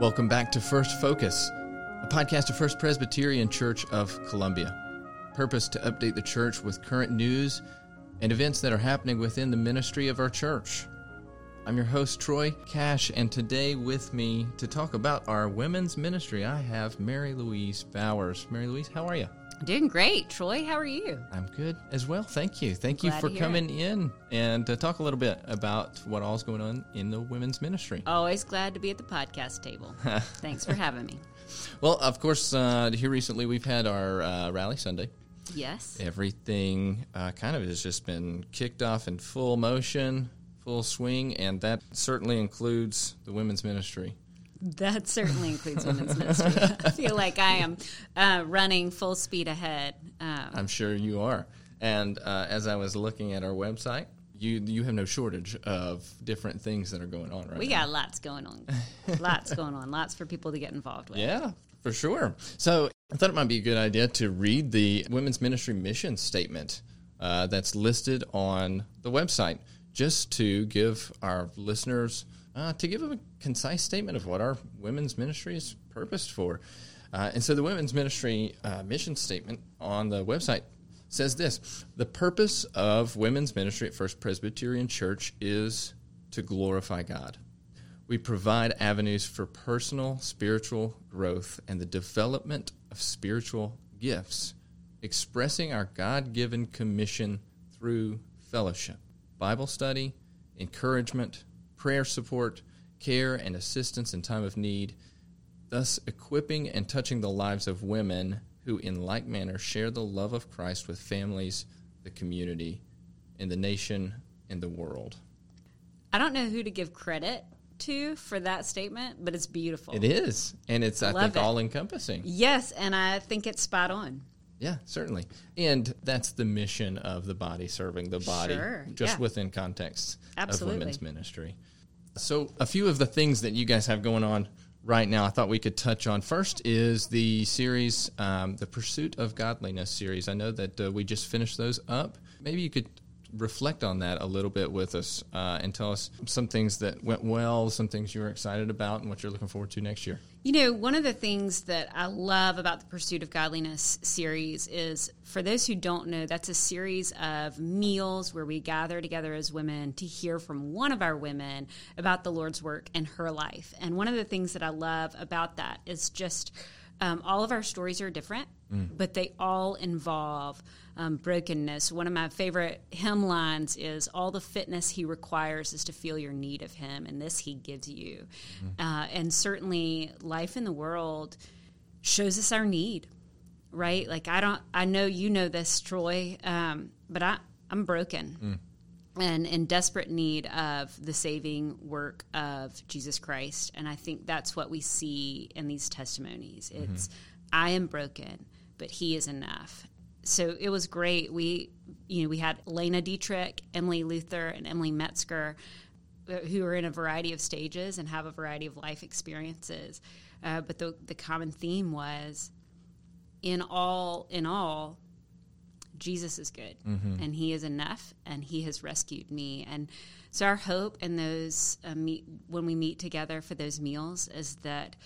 Welcome back to First Focus, a podcast of First Presbyterian Church of Columbia. Purpose to update the church with current news and events that are happening within the ministry of our church. I'm your host, Troy Cash, and today with me to talk about our women's ministry, I have Mary Louise Bowers. Mary Louise, how are you? Doing great, Troy. How are you? I'm good as well. Thank you. Thank you for coming in and to talk a little bit about what all's going on in the women's ministry. Always glad to be at the podcast table. Thanks for having me. Well, of course, uh, here recently we've had our uh, Rally Sunday. Yes. Everything uh, kind of has just been kicked off in full motion, full swing, and that certainly includes the women's ministry. That certainly includes women's ministry. I feel like I am uh, running full speed ahead. Um, I'm sure you are. And uh, as I was looking at our website, you you have no shortage of different things that are going on right we now. got lots going on. lots going on. Lots for people to get involved with. Yeah, for sure. So I thought it might be a good idea to read the women's ministry mission statement uh, that's listed on the website, just to give our listeners uh, to give a concise statement of what our women's ministry is purposed for. Uh, and so the women's ministry uh, mission statement on the website says this The purpose of women's ministry at First Presbyterian Church is to glorify God. We provide avenues for personal spiritual growth and the development of spiritual gifts, expressing our God given commission through fellowship, Bible study, encouragement, prayer support, care, and assistance in time of need, thus equipping and touching the lives of women who, in like manner, share the love of Christ with families, the community, and the nation and the world. I don't know who to give credit to for that statement, but it's beautiful. It is, and it's I Love think it. all encompassing. Yes, and I think it's spot on. Yeah, certainly, and that's the mission of the body, serving the body, Sure, just yeah. within context Absolutely. of women's ministry. So, a few of the things that you guys have going on right now, I thought we could touch on. First is the series, um, the Pursuit of Godliness series. I know that uh, we just finished those up. Maybe you could reflect on that a little bit with us uh, and tell us some things that went well, some things you were excited about, and what you're looking forward to next year. You know, one of the things that I love about the Pursuit of Godliness series is for those who don't know, that's a series of meals where we gather together as women to hear from one of our women about the Lord's work and her life. And one of the things that I love about that is just um, all of our stories are different, but they all involve um, brokenness. One of my favorite hymn lines is All the fitness he requires is to feel your need of him, and this he gives you. Uh, and certainly, life in the world shows us our need, right? Like, I don't, I know you know this, Troy, um, but I, I'm broken. And in desperate need of the saving work of Jesus Christ. And I think that's what we see in these testimonies. It's, I am broken, but He is enough so it was great. We, you know, we had Lena Dietrich, Emily Luther, and Emily Metzger, uh, who are in a variety of stages and have a variety of life experiences. Uh, but the the common theme was, in all, in all, Jesus is good, and He is enough, and He has rescued me. And so our hope in those uh, meet when we meet together for those meals is that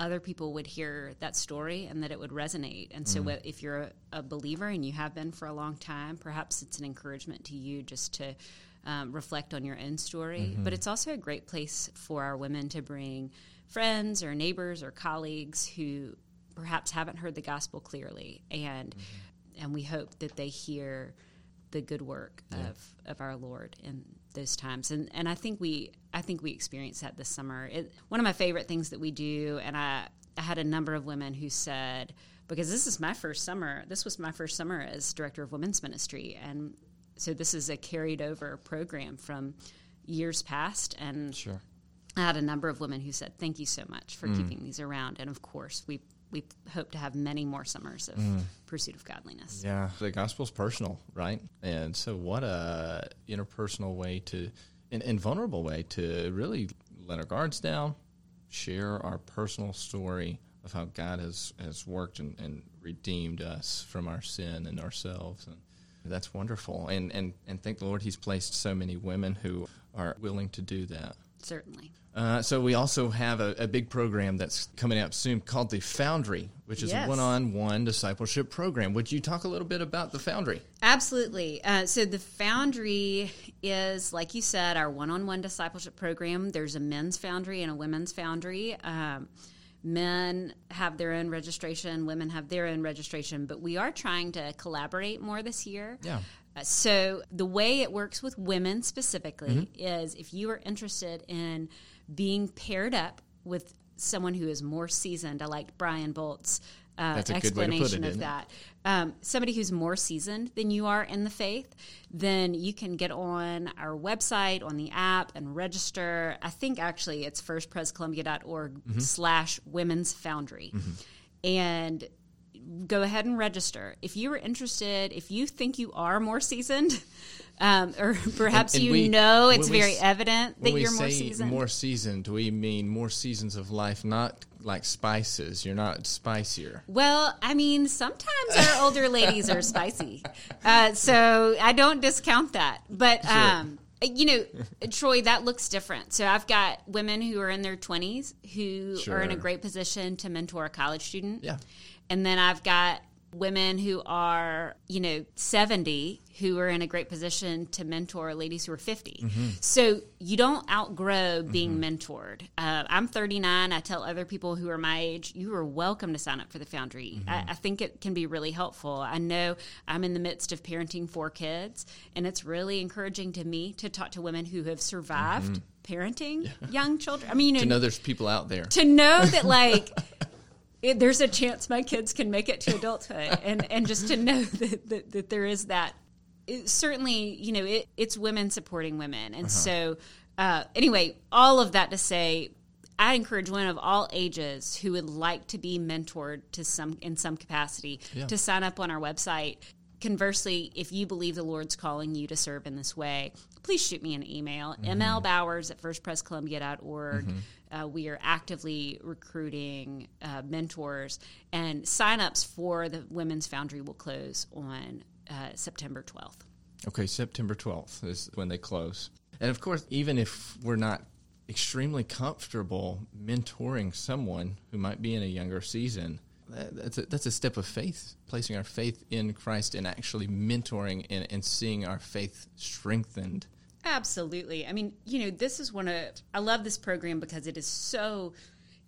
other people would hear that story and that it would resonate. And so, mm-hmm. what- if you're a, a believer and you have been for a long time, perhaps it's an encouragement to you just to um, reflect on your own story. Mm-hmm. But it's also a great place for our women to bring friends or neighbors or colleagues who perhaps haven't heard the gospel clearly, and mm-hmm. and we hope that they hear the good work of, of our Lord in those times. And and I think we I think we experienced that this summer. It, one of my favorite things that we do, and I, I had a number of women who said, because this is my first summer, this was my first summer as director of women's ministry, and so this is a carried over program from years past, and Sure. I had a number of women who said, "Thank you so much for mm. keeping these around," and of course we. We hope to have many more summers of mm-hmm. pursuit of godliness. Yeah, the gospel's personal, right? And so, what a interpersonal way to, and, and vulnerable way to really let our guards down, share our personal story of how God has, has worked and, and redeemed us from our sin and ourselves. And that's wonderful. And, and, and thank the Lord He's placed so many women who are willing to do that. Certainly. Uh, so we also have a, a, big program that's coming up soon called the Foundry, which is yes. a one-on-one discipleship program. Would you talk a little bit about the Foundry? Absolutely. Uh, so the Foundry is, like you said, our one-on-one discipleship program. There's a men's Foundry and a women's Foundry. Um, men have their own registration, women have their own registration, but we are trying to collaborate more this year. Yeah. So the way it works with women specifically mm-hmm. is if you are interested in being paired up with someone who is more seasoned. I like Brian Bolt's uh, explanation it, of that. Um, somebody who's more seasoned than you are in the faith, then you can get on our website, on the app, and register. I think actually it's firstprescolumbia.org mm-hmm. slash women's foundry. Mm-hmm. And go ahead and register. If you are interested, if you think you are more seasoned, um, or perhaps and, and you we, know it's very evident that you're more seasoned. More seasoned, we mean more seasons of life, not like spices. You're not spicier. Well, I mean, sometimes our older ladies are spicy, uh, so I don't discount that. But sure. um, you know, Troy, that looks different. So I've got women who are in their 20s who sure. are in a great position to mentor a college student. Yeah. And then I've got women who are, you know, 70 who are in a great position to mentor ladies who are 50. Mm-hmm. So you don't outgrow being mm-hmm. mentored. Uh, I'm 39. I tell other people who are my age, you are welcome to sign up for the Foundry. Mm-hmm. I, I, think it can be really helpful. I know I'm in the midst of parenting four kids, and it's really encouraging to me to talk to women who have survived mm-hmm. parenting yeah. young children. I mean, you know, to know there's people out there. To know that, like, it, there's a chance my kids can make it to adulthood and, and just to know that, that, that there is that it, certainly you know it, it's women supporting women and uh-huh. so uh, anyway all of that to say i encourage women of all ages who would like to be mentored to some in some capacity yeah. to sign up on our website conversely if you believe the lord's calling you to serve in this way please shoot me an email mm-hmm. mlbowers at firstprescolumbia.org mm-hmm uh, we are actively recruiting uh, mentors, and signups for the Women's Foundry will close on uh, September 12th. Okay, September 12th is when they close. And of course, even if we're not extremely comfortable mentoring someone who might be in a younger season, that's a, that's a step of faith, placing our faith in Christ and actually mentoring and, and seeing our faith strengthened Absolutely. I mean, you know, this is one of, I love this program because it is so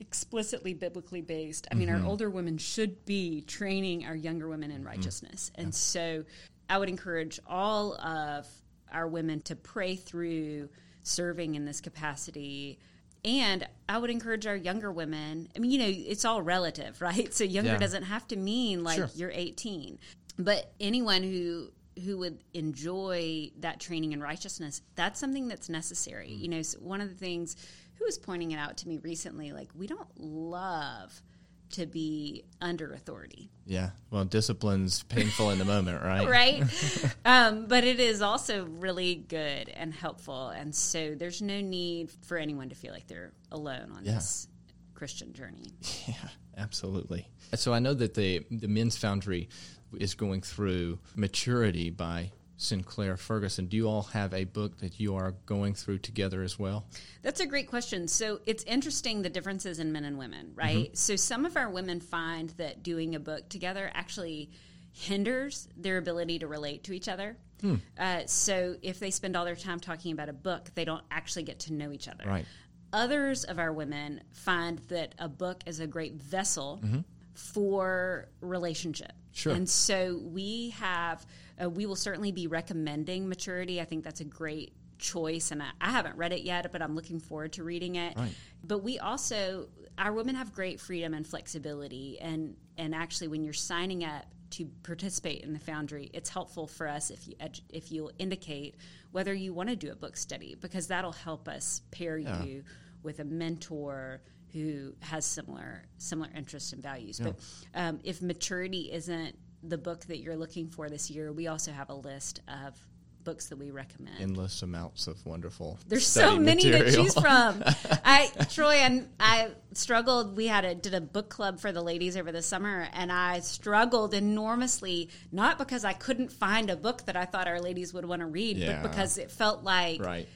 explicitly biblically based. I mean, mm-hmm. our older women should be training our younger women in mm-hmm. righteousness. Mm-hmm. And yeah. so I would encourage all of our women to pray through serving in this capacity. And I would encourage our younger women. I mean, you know, it's all relative, right? So younger yeah. doesn't have to mean like sure. you're 18. But anyone who who would enjoy that training in righteousness, that's something that's necessary. Mm. You know, so one of the things who was pointing it out to me recently, like we don't love to be under authority. Yeah. Well, discipline's painful in the moment, right? right. Um, but it is also really good and helpful. And so there's no need for anyone to feel like they're alone on yeah. this Christian journey. Yeah, absolutely. So I know that the the Men's Foundry is going through maturity by Sinclair Ferguson. Do you all have a book that you are going through together as well? That's a great question. So it's interesting the differences in men and women, right? Mm-hmm. So some of our women find that doing a book together actually hinders their ability to relate to each other. Hmm. Uh, so if they spend all their time talking about a book, they don't actually get to know each other. Right. Others of our women find that a book is a great vessel mm-hmm. for relationship. Sure. And so we have, uh, we will certainly be recommending maturity. I think that's a great choice, and I, I, haven't read it yet, but I'm looking forward to reading it. Right. But we also, our women have great freedom and flexibility, and and actually, when you're signing up to participate in the Foundry, it's helpful for us if you if you'll indicate whether you want to do a book study because that'll help us pair yeah. you with a mentor who has similar similar interests and values. Yeah. But um, if maturity isn't the book that you're looking for this year, we also have a list of books that we recommend. Endless amounts of wonderful. There's so many material. to choose from. I Troy and I struggled. We had a did a book club for the ladies over the summer, and I struggled enormously. Not because I couldn't find a book that I thought our ladies would want to read, yeah. but because it felt like right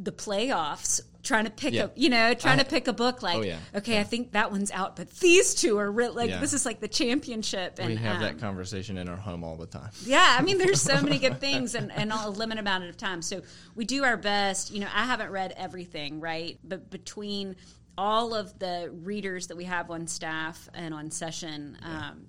the playoffs trying to pick Yeah. a you know trying I- to pick a book like Oh, yeah. okay I think that one's out but these two are real like Yeah. this is like the championship and we have um, that conversation in our home all the time. yeah, I mean, there's so many good things and, and a limited amount of time. So we do our best. You know, I haven't read everything, right? But between all of the readers that we have on staff and on session, um,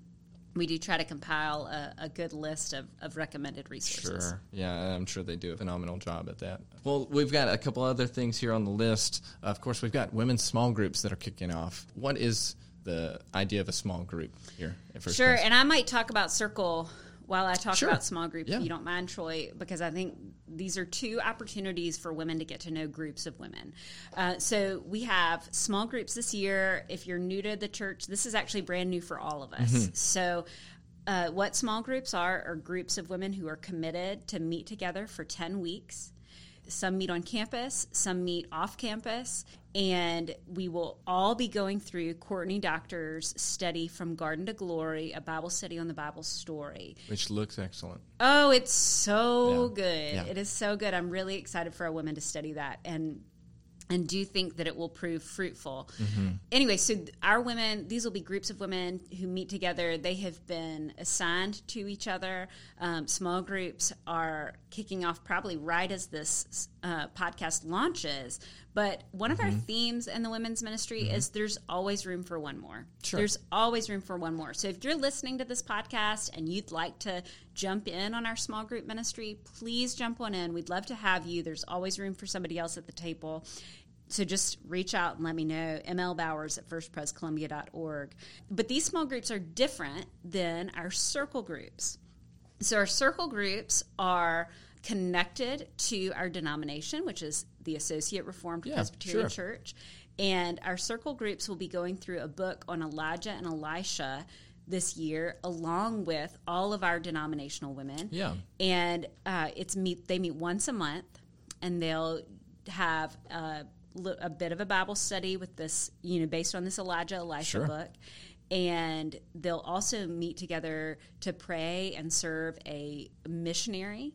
we do try to compile a, a good list of, of recommended resources. Sure. Yeah, I'm sure they do a phenomenal job at that. Well, we've got a couple other things here on the list. Of course, we've got women's small groups that are kicking off. What is the idea of a small group here Sure, and I might talk about Circle while I talk Sure. about small groups, Yeah. if you don't mind, Troy, because I think these are two opportunities for women to get to know groups of women. Uh, so we have small groups this year. If you're new to the church, this is actually brand new for all of us. Mm-hmm. So. Uh, what small groups are are groups of women who are committed to meet together for 10 weeks some meet on campus, some meet off campus, and we will all be going through Courtney Doctor's study from Garden to Glory, a Bible study on the Bible story. Which looks excellent. Oh, it's so Yeah. good. Yeah. It is so good. I'm really excited for a woman to study that and and do think that it will prove fruitful. Mm-hmm. Anyway, so our women, these will be groups of women who meet together. They have been assigned to each other. Um, small groups are kicking off probably right as this uh, podcast launches. But one of our Mm-hmm. themes in the women's ministry is there's always room for one more. Sure. There's always room for one more. So if you're listening to this podcast and you'd like to jump in on our small group ministry, please jump on in. We'd love to have you. There's always room for somebody else at the table. So just reach out and let me know. ML Bowers at firstprescolumbia.org. But these small groups are different than our circle groups. So our circle groups are connected to our denomination, which is the Associate Reformed Yeah, Presbyterian sure. Church. And our circle groups will be going through a book on Elijah and Elisha this year, along with all of our denominational women. Yeah. And uh, it's meet. They meet once a month, and they'll have a, a bit of a Bible study with this, you know, based on this Elijah Elisha Sure. book. And they'll also meet together to pray and serve a missionary.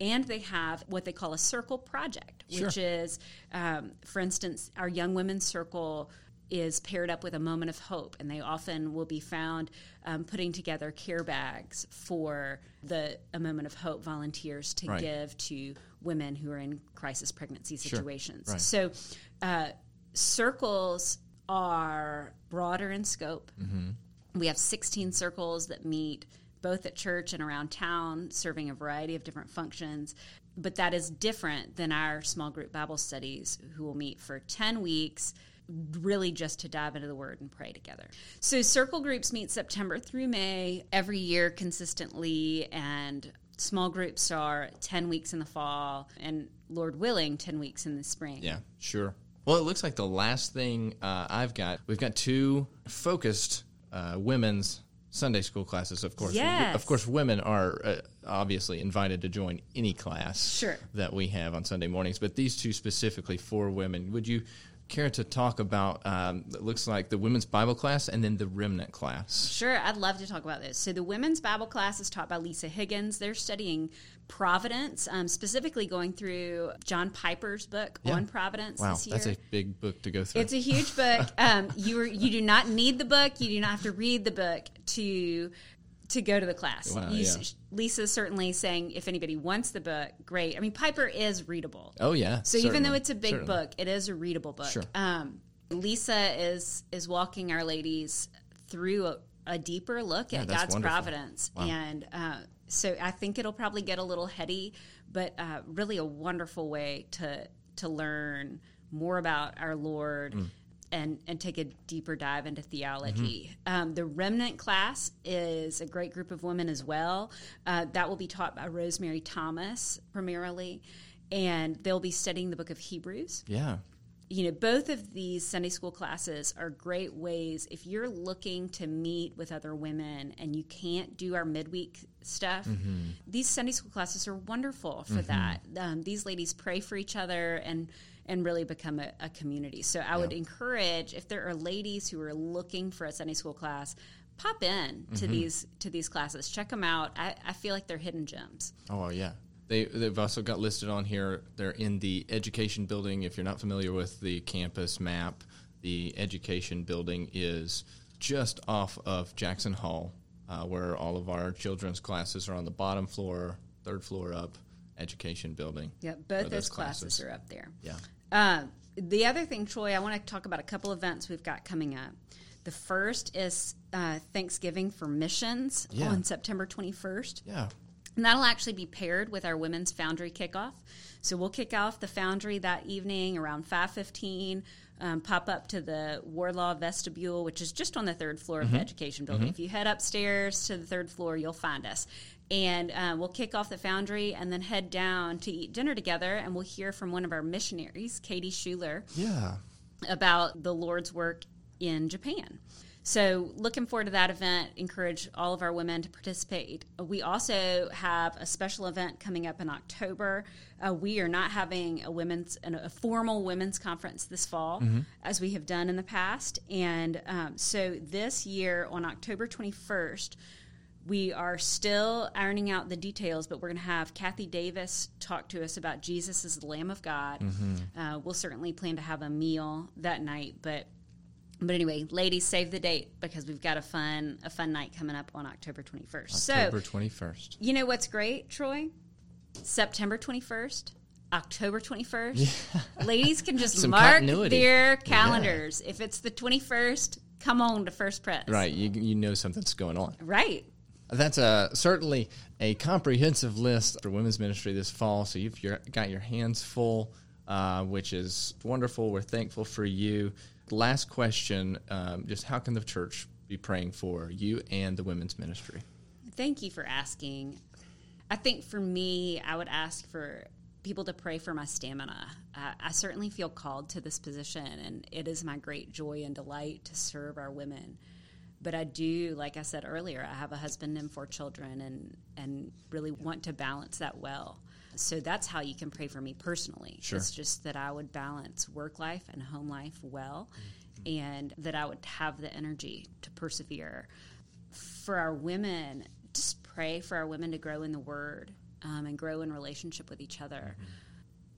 And they have what they call a circle project, which Sure. is, um, for instance, our Young Women's Circle is paired up with a moment of hope, and they often will be found um, putting together care bags for the a moment of hope volunteers to Right. give to women who are in crisis pregnancy situations. Right. So, uh, circles are broader in scope. We have 16 circles that meet both at church and around town, serving a variety of different functions. But that is different than our small group Bible studies, who will meet for 10 weeks, really just to dive into the Word and pray together. So, circle groups meet September through May every year consistently, and small groups are 10 weeks in the fall, and Lord willing, 10 weeks in the spring. Yeah, sure. Well, it looks like the last thing uh, I've got, we've got two focused uh, women's Sunday school classes. Of course, Yes. of course, women are uh, obviously invited to join any class Sure. that we have on Sunday mornings. But these two specifically for women, would you care to talk about? Um, it looks like the women's Bible class and then the remnant class. Sure, I'd love to talk about this. So, the women's Bible class is taught by Lisa Higgins. They're studying Providence, um, specifically going through John Piper's book Yeah. on Providence Wow, this year. that's a big book to go through. It's a huge book. Um, you are, you do not need the book. You do not have to read the book to to go to the class. Wow, yeah. Lisa's certainly saying if anybody wants the book, great. I mean, Piper is readable. oh yeah. So even though it's a big certainly. book, it is a readable book. Sure. Um, Lisa is is walking our ladies through a, a deeper look Yeah, at God's wonderful. providence, and uh, so I think it'll probably get a little heady, but uh, really a wonderful way to to learn more about our Lord. Mm. And, and take a deeper dive into theology. Mm-hmm. Um, the remnant class is a great group of women as well. Uh, that will be taught by Rosemary Thomas primarily, and they'll be studying the book of Hebrews Yeah. you know, both of these Sunday school classes are great ways if you're looking to meet with other women and you can't do our midweek stuff. These Sunday school classes are wonderful for that. Um, these ladies pray for each other and and really become a, a community. So I would encourage if there are ladies who are looking for a Sunday school class. Pop in to these to these classes. Check them out. I, I feel like they're hidden gems. Oh yeah. They, they've also got listed on here. They're in the education building. If you're not familiar with the campus map, the education building is just off of Jackson Hall, uh, where all of our children's classes are on the bottom floor, third floor up, education building. Yep, both those classes. are up there. Yeah. Uh, the other thing, Troy, I want to talk about a couple events we've got coming up. The first is uh, Thanksgiving for Missions Yeah. on September 21st. Yeah. And that'll actually be paired with our Women's Foundry kickoff. So we'll kick off the Foundry that evening around 5.15, um, pop up to the Warlaw Vestibule, which is just on the third floor of the Education Building. If you head upstairs to the third floor, you'll find us. And uh, we'll kick off the Foundry and then head down to eat dinner together, and we'll hear from one of our missionaries, Katie Schuler, Yeah. about the Lord's work in Japan. So, looking forward to that event. Encourage all of our women to participate. We also have a special event coming up in October. Uh, we are not having a women's a formal women's conference this fall, as we have done in the past. And um, so, this year on October twenty first, we are still ironing out the details, but we're going to have Kathy Davis talk to us about Jesus as the Lamb of God. Uh, we'll certainly plan to have a meal that night, but but anyway, ladies, save the date because we've got a fun a fun night coming up on October twenty first. October So 21st. you know what's great, Troy? September twenty first. October 21st. Ladies can just mark continuity. their calendars. If it's the 21st, come on to First Press. Right. You, you know something's going on. Right. That's a, certainly a comprehensive list for women's ministry this fall. So you've got your hands full, uh, which is wonderful. We're thankful for you. Last question um, just how can the church be praying for you and the women's ministry? Thank you for asking. I think for me, I would ask for people to pray for my stamina. Uh, I certainly feel called to this position, and it is my great joy and delight to serve our women. But I do, like I said earlier, I have a husband and four children, and and really want to balance that well. So that's how you can pray for me personally. Sure. It's just that I would balance work life and home life well, and that I would have the energy to persevere for our women, just pray for our women to grow in the Word um, and grow in relationship with each other.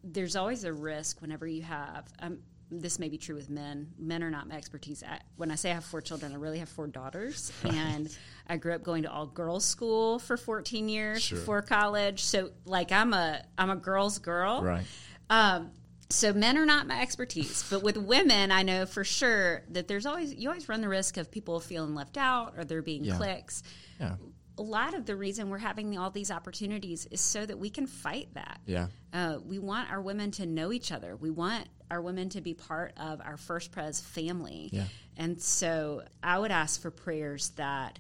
There's always a risk whenever you have. Um, this may be true with men. Men are not my expertise. I, when I say I have four children, I really have four daughters, and I grew up going to all girls school for 14 years Sure. before college. So, like, I'm a I'm a girl's girl. Right. Um, so men are not my expertise, but with women, I know for sure that there's always you always run the risk of people feeling left out or there being Yeah. cliques. Yeah. A lot of the reason we're having all these opportunities is so that we can fight that. Yeah. Uh, we want our women to know each other. We want our women to be part of our First Pres family. Yeah. And so I would ask for prayers that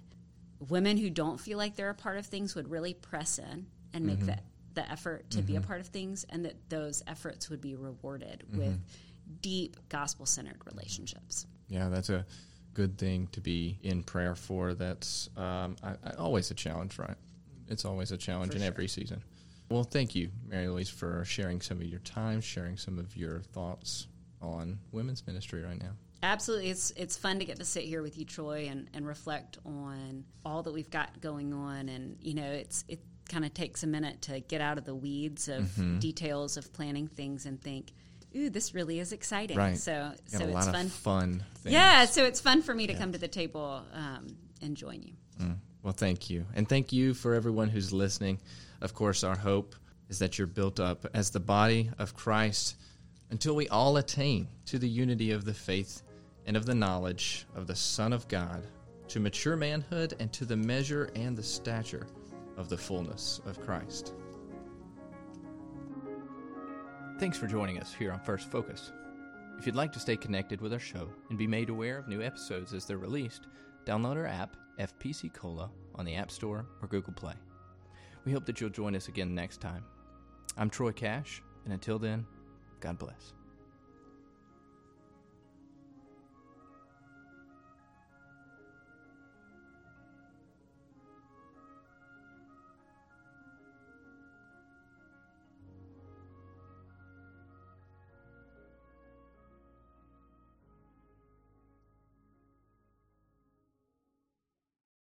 women who don't feel like they're a part of things would really press in and make mm-hmm. the, the effort to be a mm-hmm. part of things, and that those efforts would be rewarded mm-hmm. with deep gospel centered relationships. Yeah, that's a good thing to be in prayer for. That's um, I, I, always a challenge, right? It's always a challenge in every season. Well, thank you, Mary Louise, for sharing some of your time, sharing some of your thoughts on women's ministry right now. Absolutely, it's it's fun to get to sit here with you, Troy, and, and reflect on all that we've got going on. And you know, it's it kind of takes a minute to get out of the weeds of Mm-hmm. details of planning things and think, "Ooh, this really is exciting." Right. So so it's fun. fun. Yeah, so it's fun for me to come to the table um, and join you. Well, thank you. And thank you for everyone who's listening. Of course, our hope is that you're built up as the body of Christ until we all attain to the unity of the faith and of the knowledge of the Son of God, to mature manhood and to the measure and the stature of the fullness of Christ. Thanks for joining us here on First Focus. If you'd like to stay connected with our show and be made aware of new episodes as they're released, download our app, FPC Cola, on the App Store or Google Play. We hope that you'll join us again next time. I'm Troy Cash, and until then, God bless.